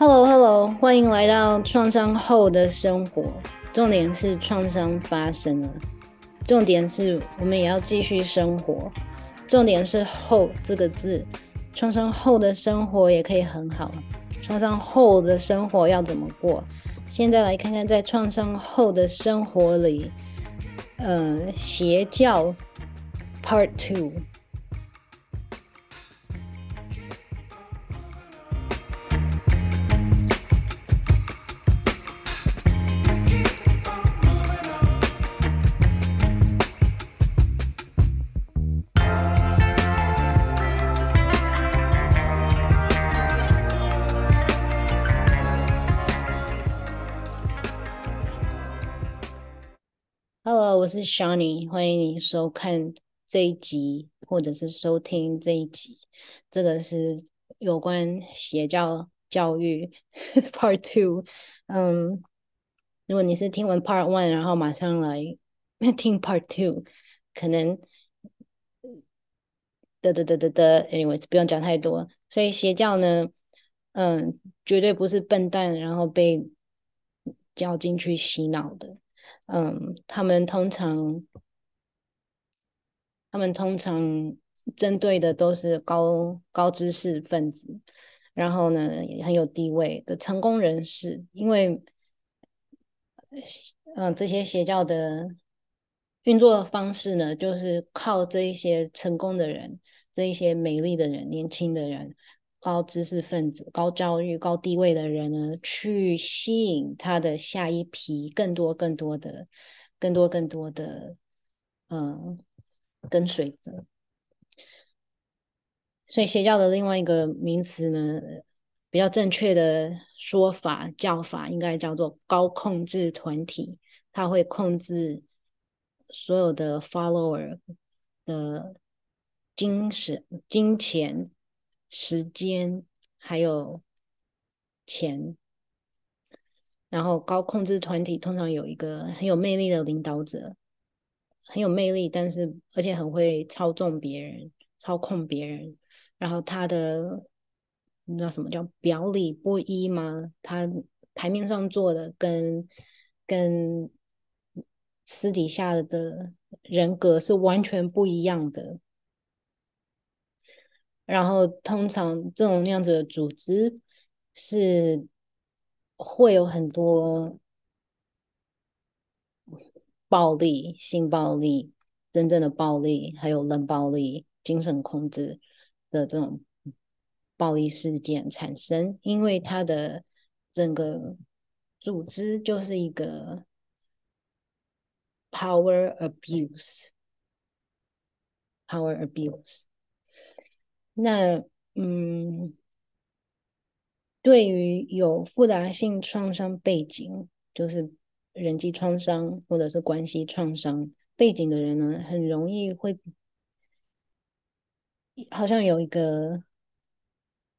Hello，Hello，欢迎来到创伤后的生活。重点是创伤发生了，重点是我们也要继续生活。重点是“后”这个字，创伤后的生活也可以很好。创伤后的生活要怎么过？现在来看看，在创伤后的生活里，呃，邪教 Part Two。Shani，欢迎你收看这一集，或者是收听这一集。这个是有关邪教教育 Part Two。嗯，如果你是听完 Part One，然后马上来 听 Part Two，可能的的的的的，anyways，不用讲太多。所以邪教呢，嗯，绝对不是笨蛋，然后被教进去洗脑的。嗯，他们通常，他们通常针对的都是高高知识分子，然后呢，也很有地位的成功人士，因为，嗯，这些邪教的运作方式呢，就是靠这一些成功的人，这一些美丽的人，年轻的人。高知识分子、高教育、高地位的人呢，去吸引他的下一批更多、更多的、更多、更多的，嗯，跟随者。所以邪教的另外一个名词呢，比较正确的说法、叫法，应该叫做高控制团体。他会控制所有的 follower 的精神、金钱。时间还有钱，然后高控制团体通常有一个很有魅力的领导者，很有魅力，但是而且很会操纵别人、操控别人。然后他的你知道什么叫表里不一吗？他台面上做的跟跟私底下的人格是完全不一样的。然后，通常这种那样子的组织是会有很多暴力、性暴力、真正的暴力，还有冷暴力、精神控制的这种暴力事件产生，因为它的整个组织就是一个 power abuse，power abuse。那嗯，对于有复杂性创伤背景，就是人际创伤或者是关系创伤背景的人呢，很容易会好像有一个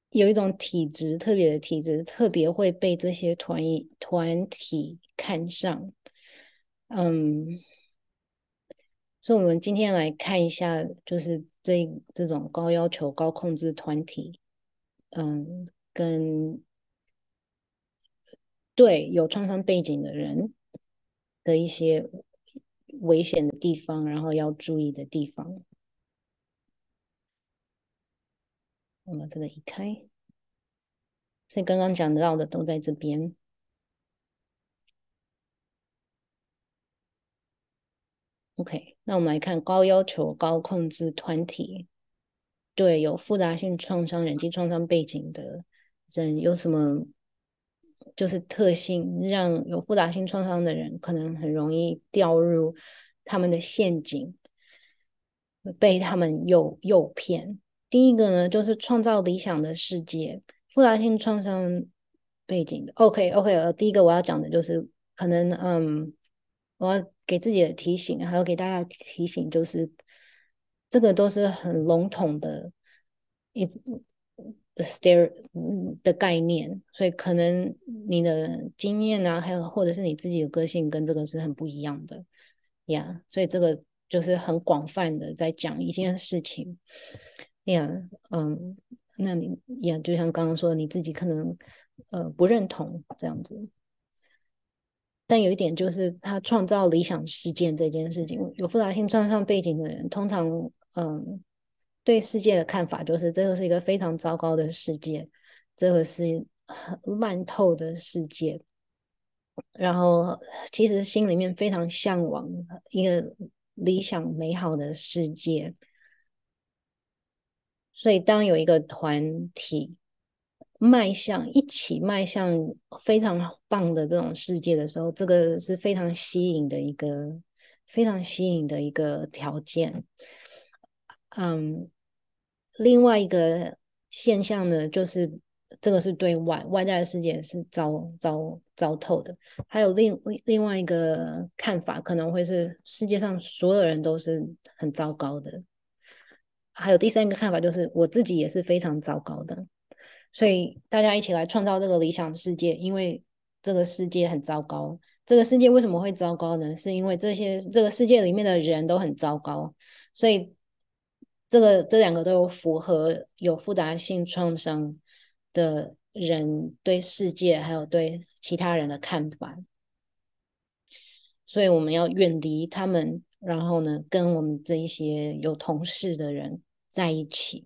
有一种体质，特别的体质，特别会被这些团团体看上。嗯，所以我们今天来看一下，就是。这这种高要求、高控制团体，嗯，跟对有创伤背景的人的一些危险的地方，然后要注意的地方，我们把这个移开。所以刚刚讲到的都在这边。OK，那我们来看高要求、高控制团体，对有复杂性创伤、人际创伤背景的人有什么就是特性，让有复杂性创伤的人可能很容易掉入他们的陷阱，被他们诱诱骗。第一个呢，就是创造理想的世界。复杂性创伤背景的，OK OK，呃，第一个我要讲的就是可能，嗯，我要。给自己的提醒，还有给大家提醒，就是这个都是很笼统的一的 stare 的概念，所以可能你的经验啊，还有或者是你自己的个性跟这个是很不一样的呀。所以这个就是很广泛的在讲一件事情呀。嗯，那你呀，就像刚刚说的，你自己可能呃不认同这样子。但有一点就是，他创造理想事件这件事情，有复杂性创伤背景的人，通常嗯，对世界的看法就是这个是一个非常糟糕的世界，这个是烂透的世界。然后，其实心里面非常向往一个理想美好的世界。所以，当有一个团体，迈向一起迈向非常棒的这种世界的时候，这个是非常吸引的一个非常吸引的一个条件。嗯，另外一个现象呢，就是这个是对外外在的世界是糟糟糟透的。还有另另外一个看法，可能会是世界上所有人都是很糟糕的。还有第三个看法，就是我自己也是非常糟糕的。所以大家一起来创造这个理想的世界，因为这个世界很糟糕。这个世界为什么会糟糕呢？是因为这些这个世界里面的人都很糟糕。所以这个这两个都符合有复杂性创伤的人对世界还有对其他人的看法。所以我们要远离他们，然后呢，跟我们这一些有同事的人在一起。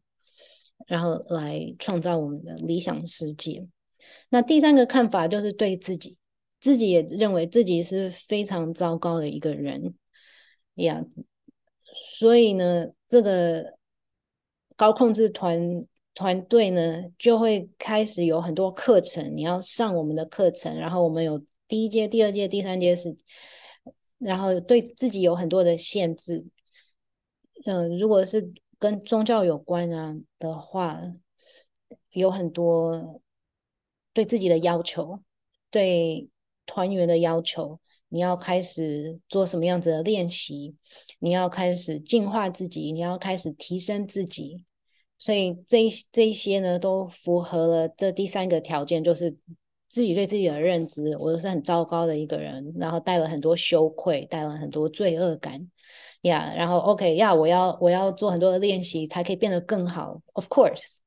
然后来创造我们的理想世界。那第三个看法就是对自己，自己也认为自己是非常糟糕的一个人呀。所以呢，这个高控制团团队呢，就会开始有很多课程，你要上我们的课程。然后我们有第一阶、第二阶、第三阶是，然后对自己有很多的限制。嗯、如果是。跟宗教有关啊的话，有很多对自己的要求，对团员的要求。你要开始做什么样子的练习？你要开始进化自己，你要开始提升自己。所以这这一些呢，都符合了这第三个条件，就是自己对自己的认知。我是很糟糕的一个人，然后带了很多羞愧，带了很多罪恶感。呀，yeah, 然后 OK，呀，我要我要做很多的练习，才可以变得更好。Of course，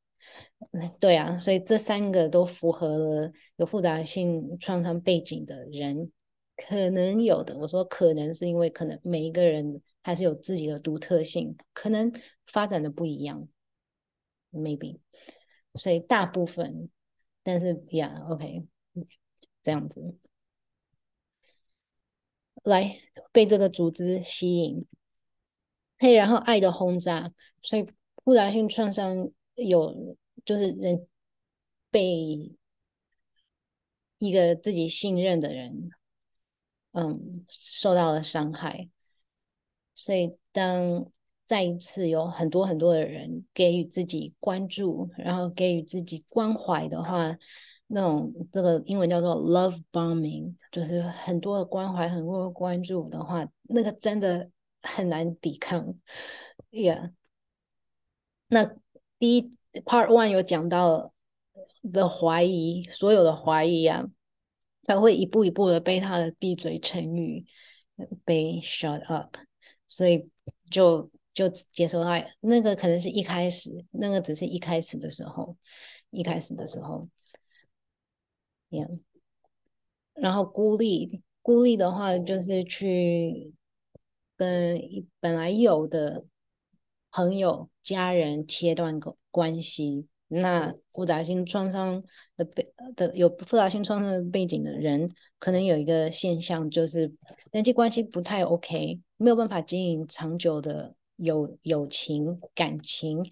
对啊，所以这三个都符合了有复杂性创伤背景的人可能有的。我说可能是因为可能每一个人还是有自己的独特性，可能发展的不一样，maybe。所以大部分，但是呀，OK，这样子，来被这个组织吸引。嘿，然后爱的轰炸，所以复杂性创伤有就是人被一个自己信任的人，嗯，受到了伤害。所以当再一次有很多很多的人给予自己关注，然后给予自己关怀的话，那种这个英文叫做 love bombing，就是很多的关怀、很多的关注的话，那个真的。很难抵抗，Yeah。那第一 Part One 有讲到的怀疑，所有的怀疑啊，他会一步一步的被他的闭嘴成语被 shut up，所以就就接受他那个可能是一开始，那个只是一开始的时候，一开始的时候，Yeah。然后孤立，孤立的话就是去。跟本来有的朋友、家人切断关关系，那复杂性创伤的背的有复杂性创伤的背景的人，可能有一个现象，就是人际关系不太 OK，没有办法经营长久的。友友情、感情，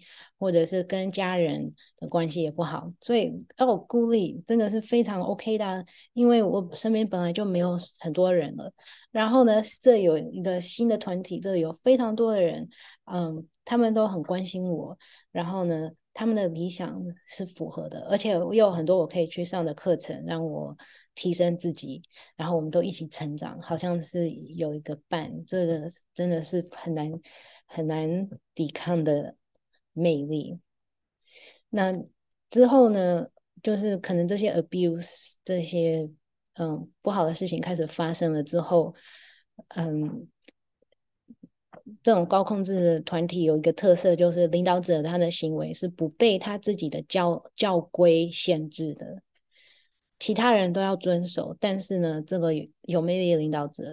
或者是跟家人的关系也不好，所以哦，孤立真的是非常 OK 的，因为我身边本来就没有很多人了。然后呢，这有一个新的团体，这里有非常多的人，嗯，他们都很关心我。然后呢，他们的理想是符合的，而且我有很多我可以去上的课程，让我提升自己。然后我们都一起成长，好像是有一个伴，这个真的是很难。很难抵抗的魅力。那之后呢，就是可能这些 abuse 这些嗯不好的事情开始发生了之后，嗯，这种高控制的团体有一个特色，就是领导者他的行为是不被他自己的教教规限制的。其他人都要遵守，但是呢，这个有魅力的领导者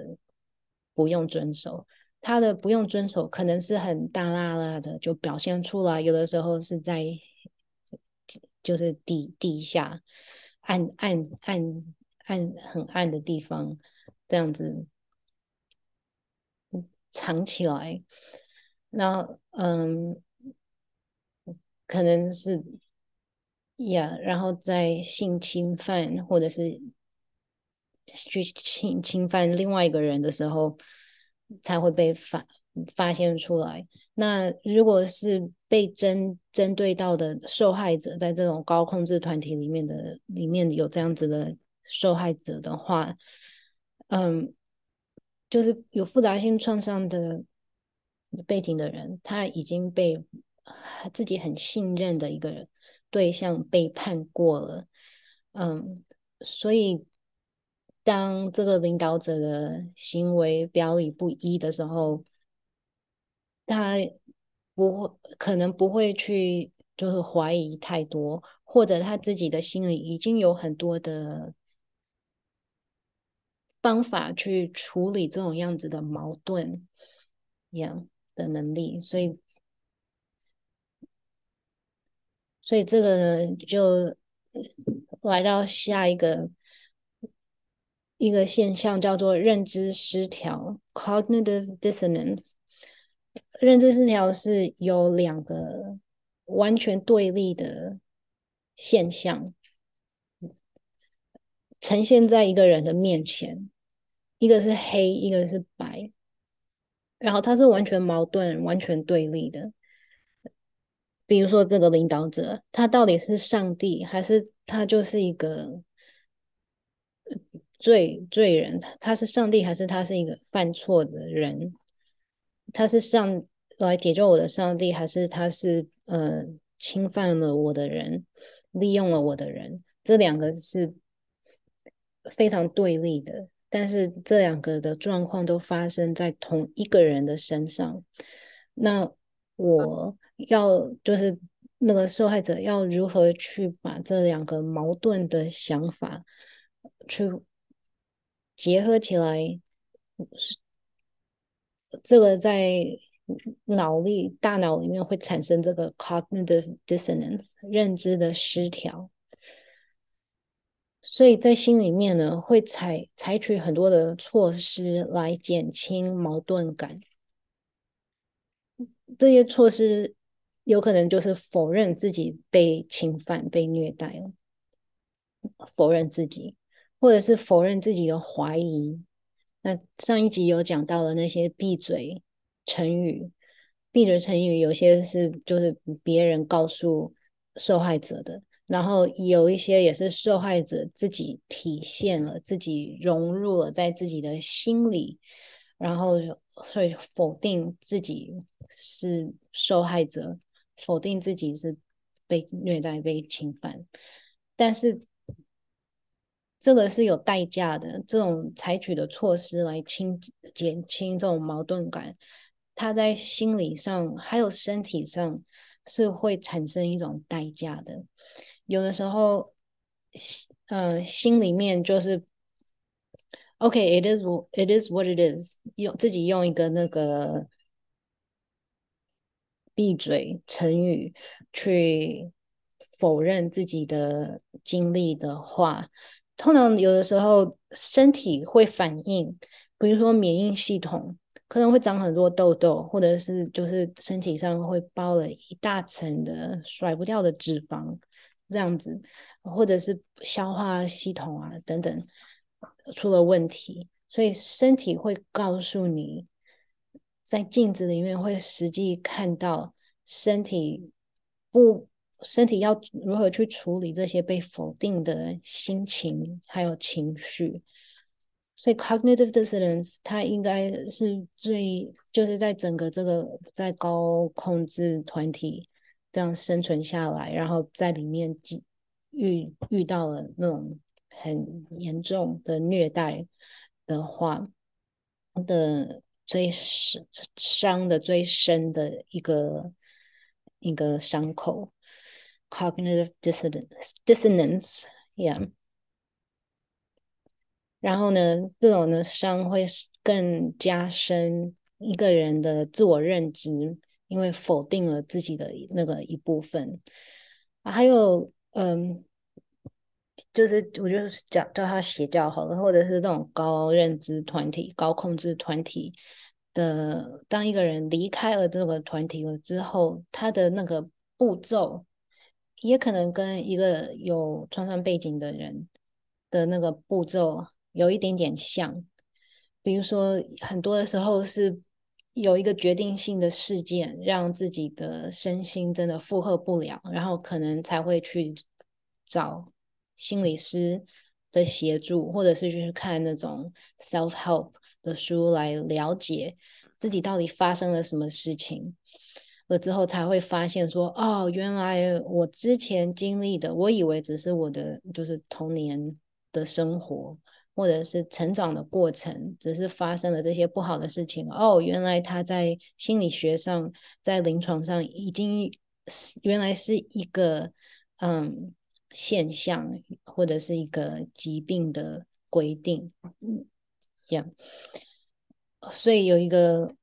不用遵守。他的不用遵守，可能是很大剌剌的就表现出来，有的时候是在就是底底下暗暗暗暗很暗的地方，这样子藏起来。那嗯，可能是。呀然后在性侵犯或者是去侵侵犯另外一个人的时候，才会被发发现出来。那如果是被针针对到的受害者，在这种高控制团体里面的里面有这样子的受害者的话，嗯，就是有复杂性创伤的背景的人，他已经被自己很信任的一个人。对象背叛过了，嗯，所以当这个领导者的行为表里不一的时候，他不会可能不会去就是怀疑太多，或者他自己的心里已经有很多的方法去处理这种样子的矛盾一样的能力，所以。所以这个，就来到下一个一个现象，叫做认知失调 （cognitive dissonance）。认知失调是有两个完全对立的现象呈现在一个人的面前，一个是黑，一个是白，然后它是完全矛盾、完全对立的。比如说，这个领导者，他到底是上帝，还是他就是一个罪罪人？他是上帝，还是他是一个犯错的人？他是上来解救我的上帝，还是他是呃侵犯了我的人，利用了我的人？这两个是非常对立的，但是这两个的状况都发生在同一个人的身上。那我。要就是那个受害者要如何去把这两个矛盾的想法去结合起来，这个在脑力大脑里面会产生这个 cognitive dissonance 认知的失调，所以在心里面呢会采采取很多的措施来减轻矛盾感，这些措施。有可能就是否认自己被侵犯、被虐待了，否认自己，或者是否认自己的怀疑。那上一集有讲到了那些闭嘴成语，闭嘴成语有些是就是别人告诉受害者的，然后有一些也是受害者自己体现了，自己融入了在自己的心里，然后所以否定自己是受害者。否定自己是被虐待、被侵犯，但是这个是有代价的。这种采取的措施来轻减轻这种矛盾感，他在心理上还有身体上是会产生一种代价的。有的时候，嗯、呃，心里面就是 OK，it is，it is what it is，用自己用一个那个。闭嘴成语去否认自己的经历的话，通常有的时候身体会反应，比如说免疫系统可能会长很多痘痘，或者是就是身体上会包了一大层的甩不掉的脂肪，这样子，或者是消化系统啊等等出了问题，所以身体会告诉你。在镜子里面会实际看到身体不，身体要如何去处理这些被否定的心情还有情绪，所以 cognitive dissonance 它应该是最就是在整个这个在高控制团体这样生存下来，然后在里面遇遇到了那种很严重的虐待的话的。最伤的最深的一个一个伤口，cognitive dissonance，dissonance，yeah。然后呢，这种的伤会更加深一个人的自我认知，因为否定了自己的那个一部分。啊、还有，嗯，就是我就讲叫他邪教好了，或者是这种高认知团体、高控制团体的，当一个人离开了这个团体了之后，他的那个步骤，也可能跟一个有创伤背景的人的那个步骤。有一点点像，比如说，很多的时候是有一个决定性的事件，让自己的身心真的负荷不了，然后可能才会去找心理师的协助，或者是去看那种 self help 的书来了解自己到底发生了什么事情，了之后才会发现说，哦，原来我之前经历的，我以为只是我的就是童年的生活。或者是成长的过程，只是发生了这些不好的事情哦。原来他在心理学上，在临床上已经原来是一个嗯现象，或者是一个疾病的规定，嗯，yeah. 所以有一个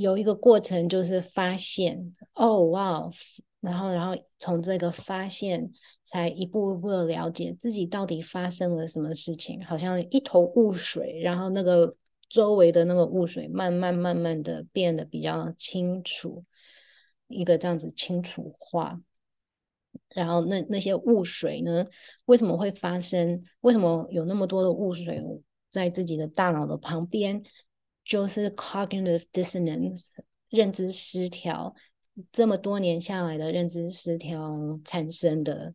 有一个过程，就是发现哦，哇。然后，然后从这个发现，才一步一步的了解自己到底发生了什么事情，好像一头雾水。然后那个周围的那个雾水，慢慢慢慢的变得比较清楚，一个这样子清楚化。然后那那些雾水呢，为什么会发生？为什么有那么多的雾水在自己的大脑的旁边？就是 cognitive dissonance，认知失调。这么多年下来的认知失调产生的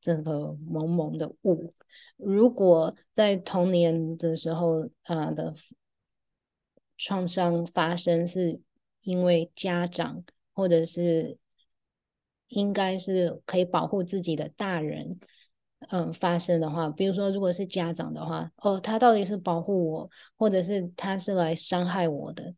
这个蒙蒙的雾，如果在童年的时候啊、呃、的创伤发生，是因为家长或者是应该是可以保护自己的大人，嗯、发生的话，比如说如果是家长的话，哦，他到底是保护我，或者是他是来伤害我的？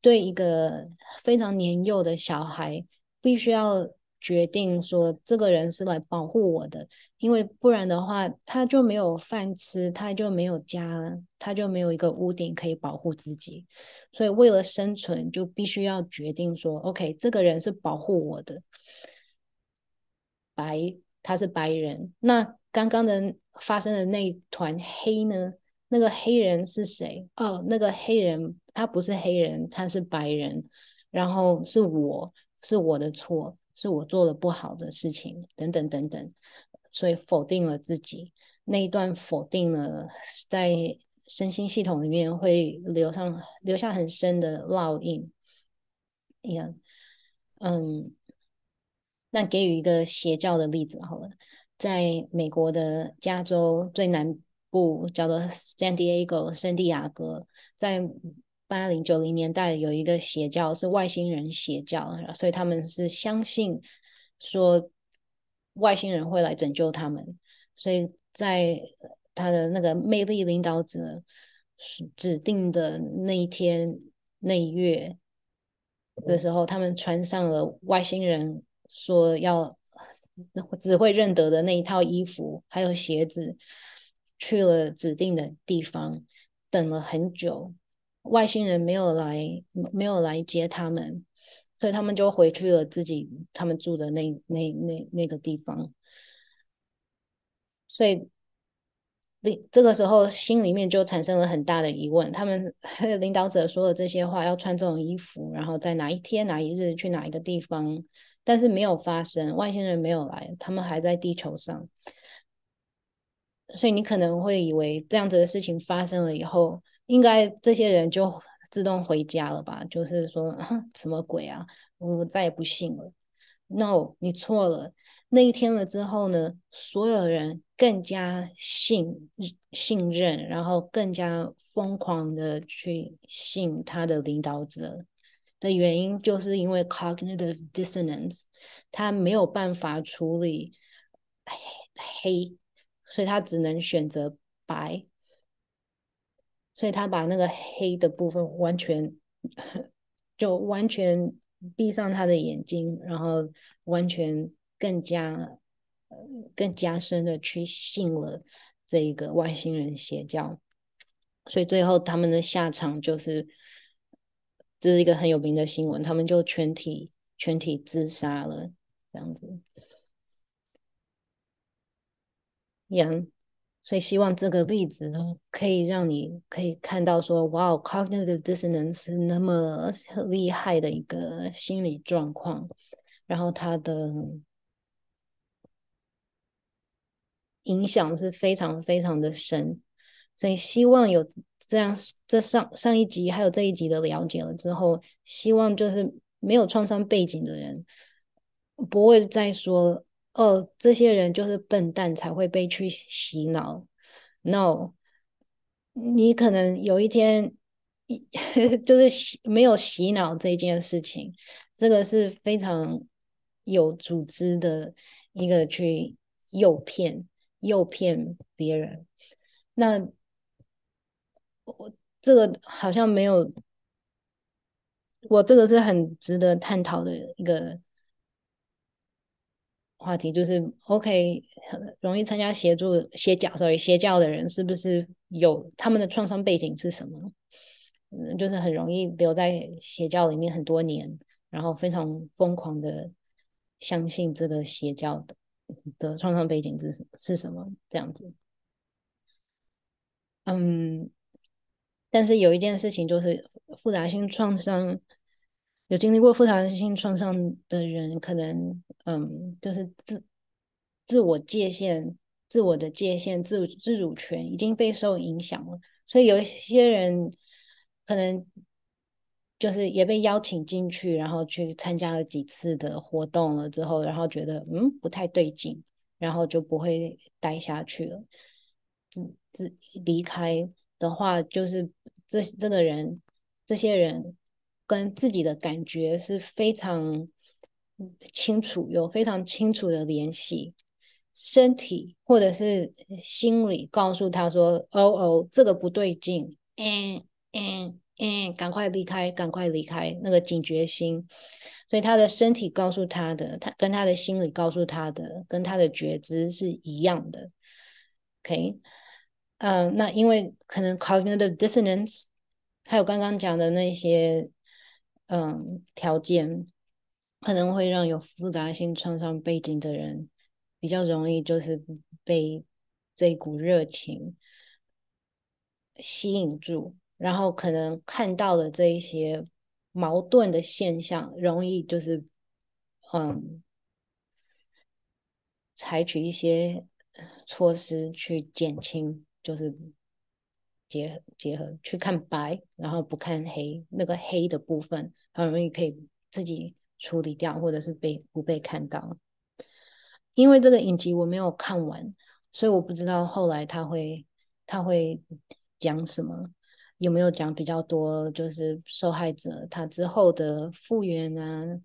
对一个非常年幼的小孩，必须要决定说，这个人是来保护我的，因为不然的话，他就没有饭吃，他就没有家了，他就没有一个屋顶可以保护自己。所以为了生存，就必须要决定说，OK，这个人是保护我的，白，他是白人。那刚刚的发生的那一团黑呢？那个黑人是谁？哦，那个黑人他不是黑人，他是白人。然后是我，是我的错，是我做了不好的事情，等等等等。所以否定了自己那一段，否定了在身心系统里面会留上留下很深的烙印。一样，嗯，那给予一个邪教的例子好了，在美国的加州最南。部叫做 San Diego 圣地亚哥，在八零九零年代有一个邪教是外星人邪教，所以他们是相信说外星人会来拯救他们，所以在他的那个魅力领导者指定的那一天那一月的时候，他们穿上了外星人说要只会认得的那一套衣服，还有鞋子。去了指定的地方，等了很久，外星人没有来，没有来接他们，所以他们就回去了自己他们住的那那那那个地方。所以，领这个时候心里面就产生了很大的疑问：他们 领导者说了这些话，要穿这种衣服，然后在哪一天哪一日去哪一个地方，但是没有发生，外星人没有来，他们还在地球上。所以你可能会以为这样子的事情发生了以后，应该这些人就自动回家了吧？就是说，什么鬼啊？我再也不信了。No，你错了。那一天了之后呢，所有人更加信信任，然后更加疯狂的去信他的领导者的原因，就是因为 cognitive dissonance，他没有办法处理黑。所以他只能选择白，所以他把那个黑的部分完全就完全闭上他的眼睛，然后完全更加更加深的去信了这一个外星人邪教，所以最后他们的下场就是，这是一个很有名的新闻，他们就全体全体自杀了，这样子。样，所以希望这个例子呢，可以让你可以看到说，哇，cognitive dissonance 那么厉害的一个心理状况，然后它的影响是非常非常的深，所以希望有这样这上上一集还有这一集的了解了之后，希望就是没有创伤背景的人不会再说。哦，这些人就是笨蛋才会被去洗脑。No，你可能有一天一，就是洗没有洗脑这件事情，这个是非常有组织的一个去诱骗、诱骗别人。那我这个好像没有，我这个是很值得探讨的一个。话题就是 OK，很容易参加协助邪教，所以邪教的人是不是有他们的创伤背景是什么？嗯，就是很容易留在邪教里面很多年，然后非常疯狂的相信这个邪教的的创伤背景是是什么这样子。嗯，但是有一件事情就是复杂性创伤。有经历过复杂性创伤的人，可能嗯，就是自自我界限、自我的界限、自自主权已经被受影响了，所以有一些人可能就是也被邀请进去，然后去参加了几次的活动了之后，然后觉得嗯不太对劲，然后就不会待下去了。自自离开的话，就是这这个人这些人。跟自己的感觉是非常清楚，有非常清楚的联系，身体或者是心理告诉他说：“哦哦，这个不对劲，嗯嗯嗯，赶快离开，赶快离开。”那个警觉心，所以他的身体告诉他的，他跟他的心理告诉他的，跟他的觉知是一样的。OK，嗯、那因为可能 cognitive dissonance，还有刚刚讲的那些。嗯，条件可能会让有复杂性创伤背景的人比较容易就是被这股热情吸引住，然后可能看到了这一些矛盾的现象，容易就是嗯，采取一些措施去减轻，就是。结结合去看白，然后不看黑，那个黑的部分很容易可以自己处理掉，或者是被不被看到。因为这个影集我没有看完，所以我不知道后来他会他会讲什么，有没有讲比较多，就是受害者他之后的复原啊。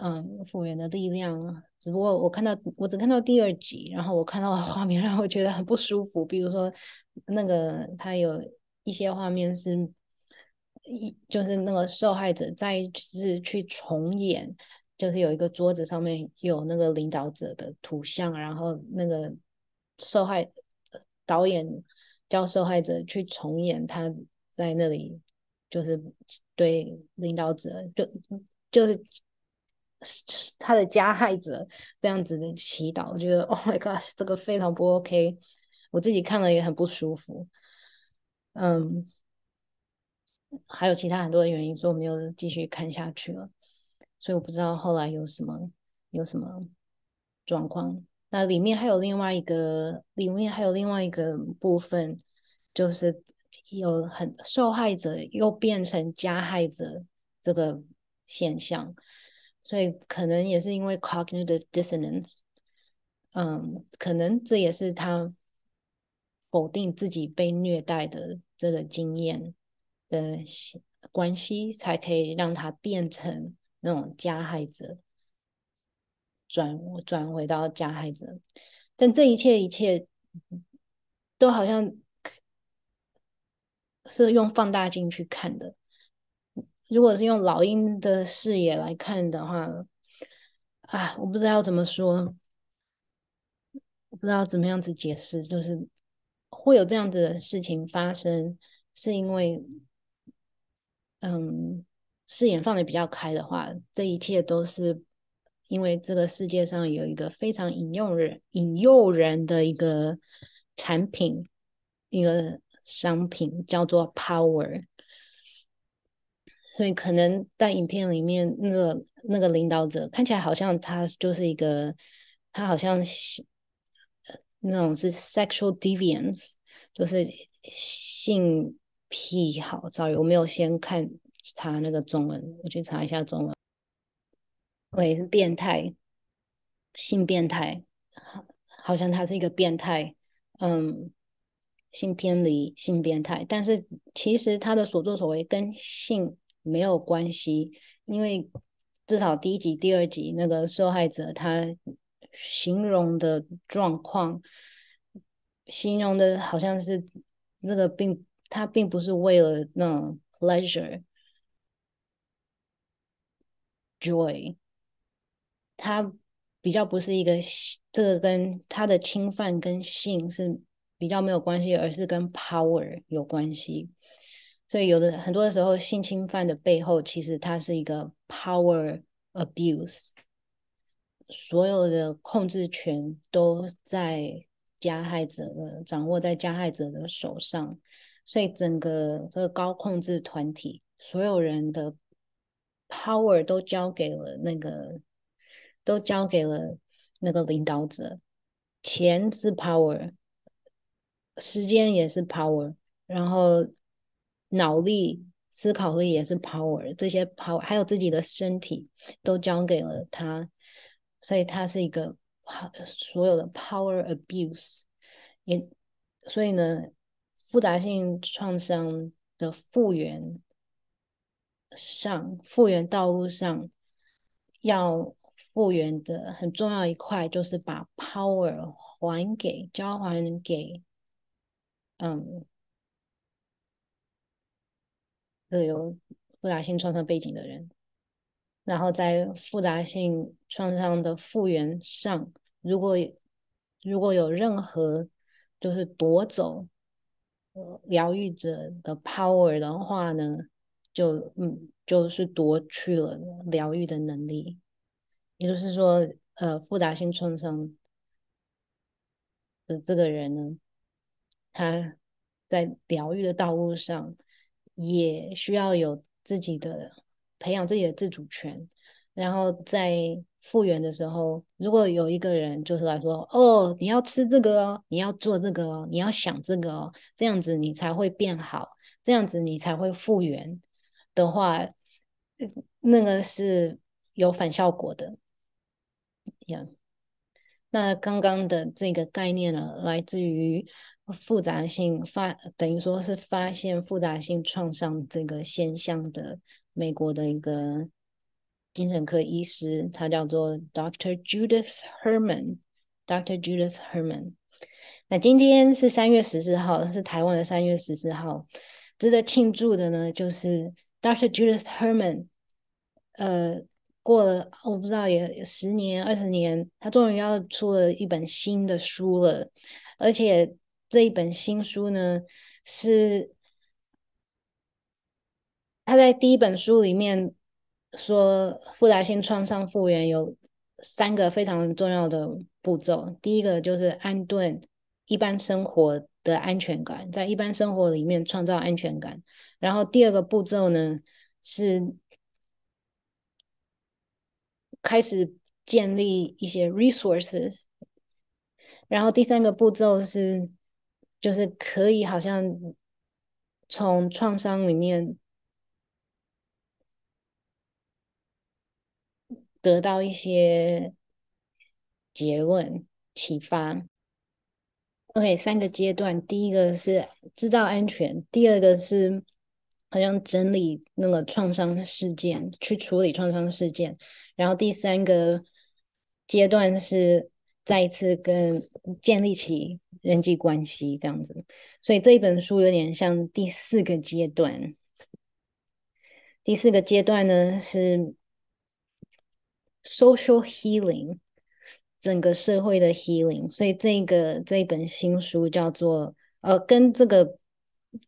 嗯，复原的力量。只不过我看到，我只看到第二集，然后我看到的画面让我觉得很不舒服。比如说，那个他有一些画面是，一就是那个受害者再一次去重演，就是有一个桌子上面有那个领导者的图像，然后那个受害导演叫受害者去重演他在那里，就是对领导者就就是。他的加害者这样子的祈祷，我觉得 Oh my God，这个非常不 OK，我自己看了也很不舒服。嗯，还有其他很多的原因，所以我没有继续看下去了。所以我不知道后来有什么有什么状况。那里面还有另外一个，里面还有另外一个部分，就是有很受害者又变成加害者这个现象。所以可能也是因为 cognitive dissonance，嗯，可能这也是他否定自己被虐待的这个经验的关系，才可以让他变成那种加害者，转转回到加害者。但这一切一切都好像是用放大镜去看的。如果是用老鹰的视野来看的话，啊，我不知道怎么说，我不知道怎么样子解释，就是会有这样子的事情发生，是因为，嗯，视野放得比较开的话，这一切都是因为这个世界上有一个非常引诱人、引诱人的一个产品，一个商品叫做 power。所以可能在影片里面，那个那个领导者看起来好像他就是一个，他好像。那种是 sexual deviance，就是性癖好。sorry，我没有先看查那个中文，我去查一下中文。我也是变态，性变态，好像他是一个变态，嗯，性偏离，性变态。但是其实他的所作所为跟性没有关系，因为至少第一集、第二集那个受害者他。形容的状况，形容的好像是这个并他并不是为了那 pleasure joy，他比较不是一个这个跟他的侵犯跟性是比较没有关系，而是跟 power 有关系。所以有的很多的时候，性侵犯的背后其实它是一个 power abuse。所有的控制权都在加害者的掌握在加害者的手上，所以整个这个高控制团体，所有人的 power 都交给了那个，都交给了那个领导者。钱是 power，时间也是 power，然后脑力、思考力也是 power，这些 power 还有自己的身体都交给了他。所以他是一个所有的 power abuse，也所以呢，复杂性创伤的复原上，复原道路上要复原的很重要一块，就是把 power 还给交还给，嗯，这个有复杂性创伤背景的人。然后在复杂性创伤的复原上，如果如果有任何就是夺走呃疗愈者的 power 的话呢，就嗯就是夺去了疗愈的能力。也就是说，呃，复杂性创伤的这个人呢，他在疗愈的道路上也需要有自己的。培养自己的自主权，然后在复原的时候，如果有一个人就是来说：“哦，你要吃这个哦，你要做这个哦，你要想这个哦，这样子你才会变好，这样子你才会复原的话，那个是有反效果的。Yeah. 那刚刚的这个概念呢，来自于复杂性发，等于说是发现复杂性创伤这个现象的。美国的一个精神科医师，他叫做 Doctor Judith Herman。Doctor Judith Herman。那今天是三月十四号，是台湾的三月十四号。值得庆祝的呢，就是 Doctor Judith Herman，呃，过了我不知道也十年、二十年，他终于要出了一本新的书了，而且这一本新书呢是。他在第一本书里面说，复杂性创伤复原有三个非常重要的步骤。第一个就是安顿一般生活的安全感，在一般生活里面创造安全感。然后第二个步骤呢，是开始建立一些 resources。然后第三个步骤是，就是可以好像从创伤里面。得到一些结论启发。OK，三个阶段，第一个是制造安全，第二个是好像整理那个创伤事件，去处理创伤事件，然后第三个阶段是再一次跟建立起人际关系这样子。所以这一本书有点像第四个阶段。第四个阶段呢是。Social healing，整个社会的 healing，所以这个这一本新书叫做呃，跟这个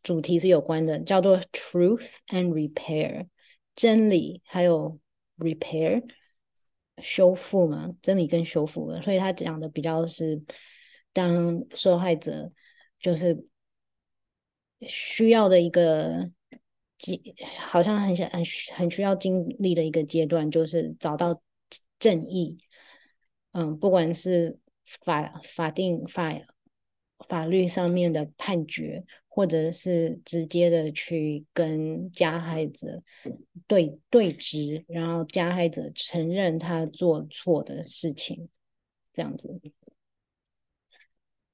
主题是有关的，叫做 Truth and Repair，真理还有 Repair，修复嘛，真理跟修复的，所以他讲的比较是当受害者就是需要的一个。好像很想很很需要经历的一个阶段，就是找到正义。嗯，不管是法法定法法律上面的判决，或者是直接的去跟加害者对对质，然后加害者承认他做错的事情，这样子。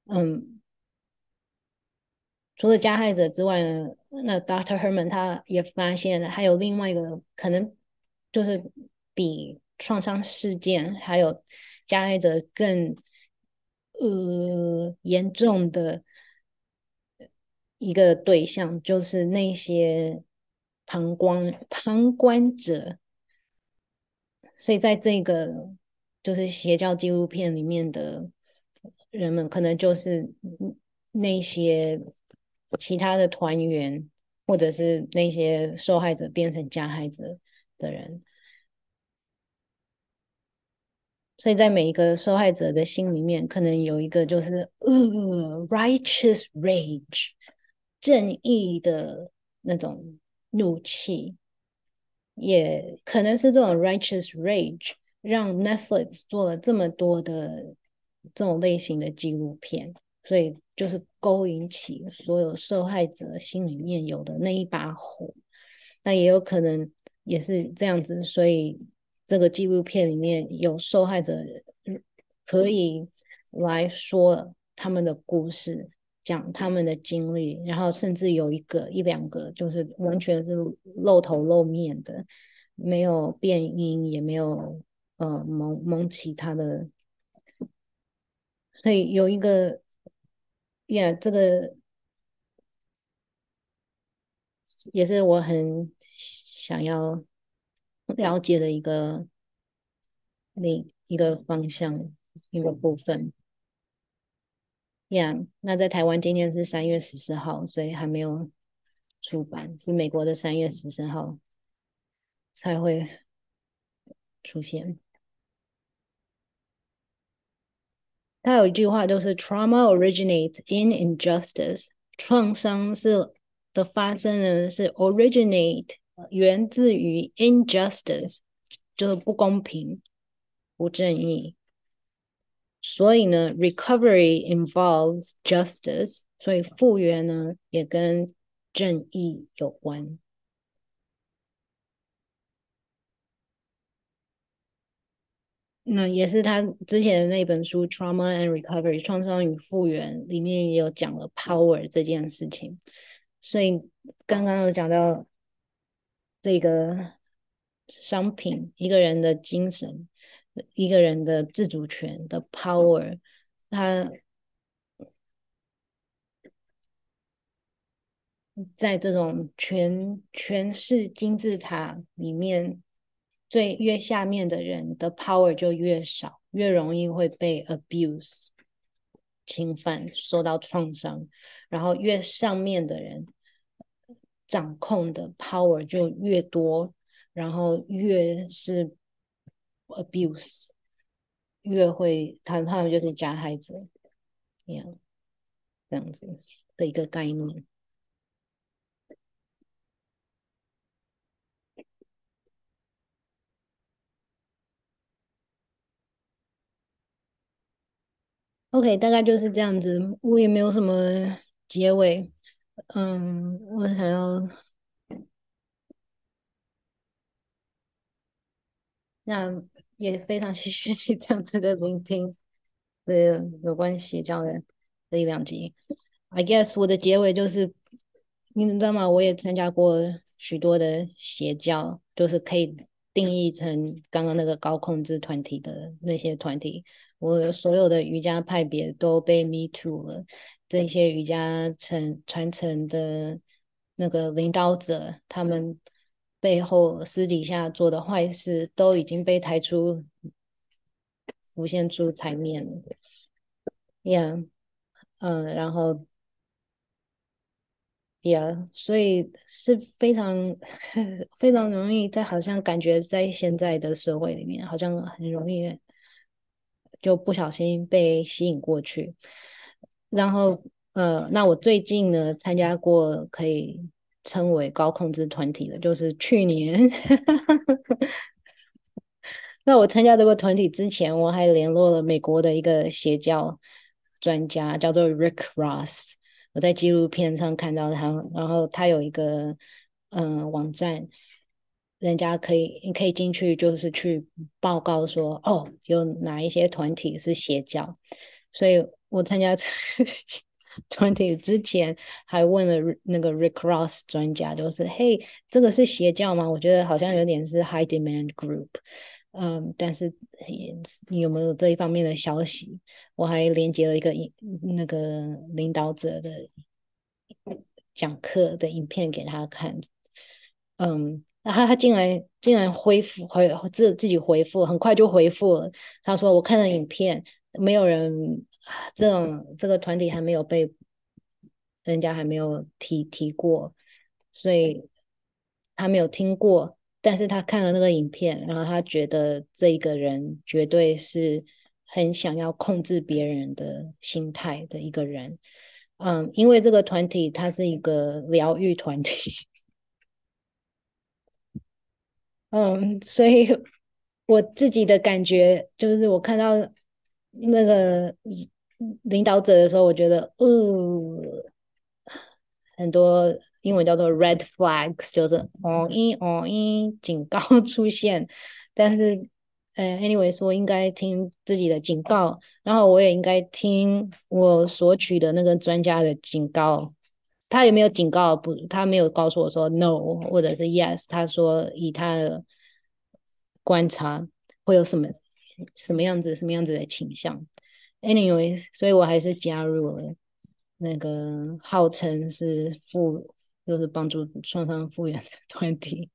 嗯。除了加害者之外呢，那 Dr. Herman 他也发现了还有另外一个可能，就是比创伤事件还有加害者更呃严重的一个对象，就是那些旁观旁观者。所以在这个就是邪教纪录片里面的人们，可能就是那些。其他的团员，或者是那些受害者变成加害者的人，所以在每一个受害者的心里面，可能有一个就是呃，righteous rage，正义的那种怒气，也可能是这种 righteous rage 让 Netflix 做了这么多的这种类型的纪录片。所以就是勾引起所有受害者心里面有的那一把火，那也有可能也是这样子。所以这个纪录片里面有受害者可以来说他们的故事，讲他们的经历，然后甚至有一个一两个就是完全是露头露面的，没有变音，也没有呃蒙蒙其他的，所以有一个。呀，yeah, 这个也是我很想要了解的一个那一个方向，一个部分。，yeah, 那在台湾今天是三月十四号，所以还没有出版，是美国的三月十四号才会出现。他有一句话，就是 “trauma originates in injustice”，创伤是的发生呢是 originate 源自于 injustice，就是不公平、不正义。所以呢，recovery involves justice，所以复原呢也跟正义有关。那也是他之前的那本书《Trauma and Recovery》创伤与复原里面也有讲了 power 这件事情，所以刚刚有讲到这个商品，一个人的精神，一个人的自主权的 power，他在这种全全是金字塔里面。最越下面的人的 power 就越少，越容易会被 abuse 侵犯，受到创伤。然后越上面的人掌控的 power 就越多，然后越是 abuse，越会他他们就是加害者，这样这样子的一个概念。OK，大概就是这样子。我也没有什么结尾。嗯，我想要，那也非常 谢谢你这样子的聆听，对，有关邪教的这一两集。I guess 我的结尾就是，你知道吗？我也参加过许多的邪教，就是可以定义成刚刚那个高控制团体的那些团体。我所有的瑜伽派别都被 me too 了，这些瑜伽承传承的那个领导者，他们背后私底下做的坏事都已经被抬出、浮现出台面了。Yeah，嗯，然后，Yeah，所以是非常 非常容易在好像感觉在现在的社会里面，好像很容易就不小心被吸引过去。然后呃，那我最近呢参加过可以称为高控制团体的，就是去年。那我参加这个团体之前，我还联络了美国的一个邪教专家，叫做 Rick Ross。我在纪录片上看到他，然后他有一个嗯、呃、网站，人家可以你可以进去，就是去报告说，哦，有哪一些团体是邪教。所以我参加 团体之前，还问了那个 Rick Ross 专家，就是嘿，这个是邪教吗？我觉得好像有点是 High Demand Group。嗯，但是你有没有这一方面的消息？我还连接了一个那个领导者的讲课的影片给他看。嗯，然后他竟然竟然恢复回自自己回复，很快就回复了。他说：“我看了影片，没有人这种这个团体还没有被人家还没有提提过，所以他没有听过。”但是他看了那个影片，然后他觉得这一个人绝对是很想要控制别人的心态的一个人，嗯，因为这个团体它是一个疗愈团体，嗯，所以我自己的感觉就是，我看到那个领导者的时候，我觉得，嗯，很多。英文叫做 red flags，就是哦一哦一警告 出现，但是呃，anyway 说应该听自己的警告，然后我也应该听我索取的那个专家的警告。他有没有警告？不，他没有告诉我说 no 或者是 yes。他说以他的观察会有什么什么样子什么样子的倾向。Anyways，所以我还是加入了那个号称是副。就是帮助创伤复原的团体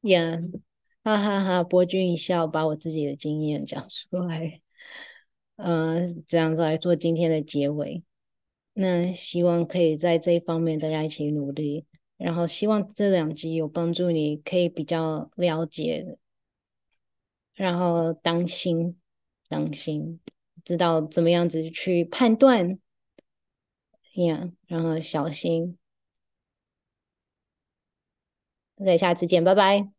，Yeah，，哈哈哈！博君一笑，把我自己的经验讲出来，嗯、这样子来做今天的结尾。那希望可以在这一方面大家一起努力，然后希望这两集有帮助，你可以比较了解，然后当心，当心，知道怎么样子去判断。Yeah, 然后小心。OK，下次见，拜拜。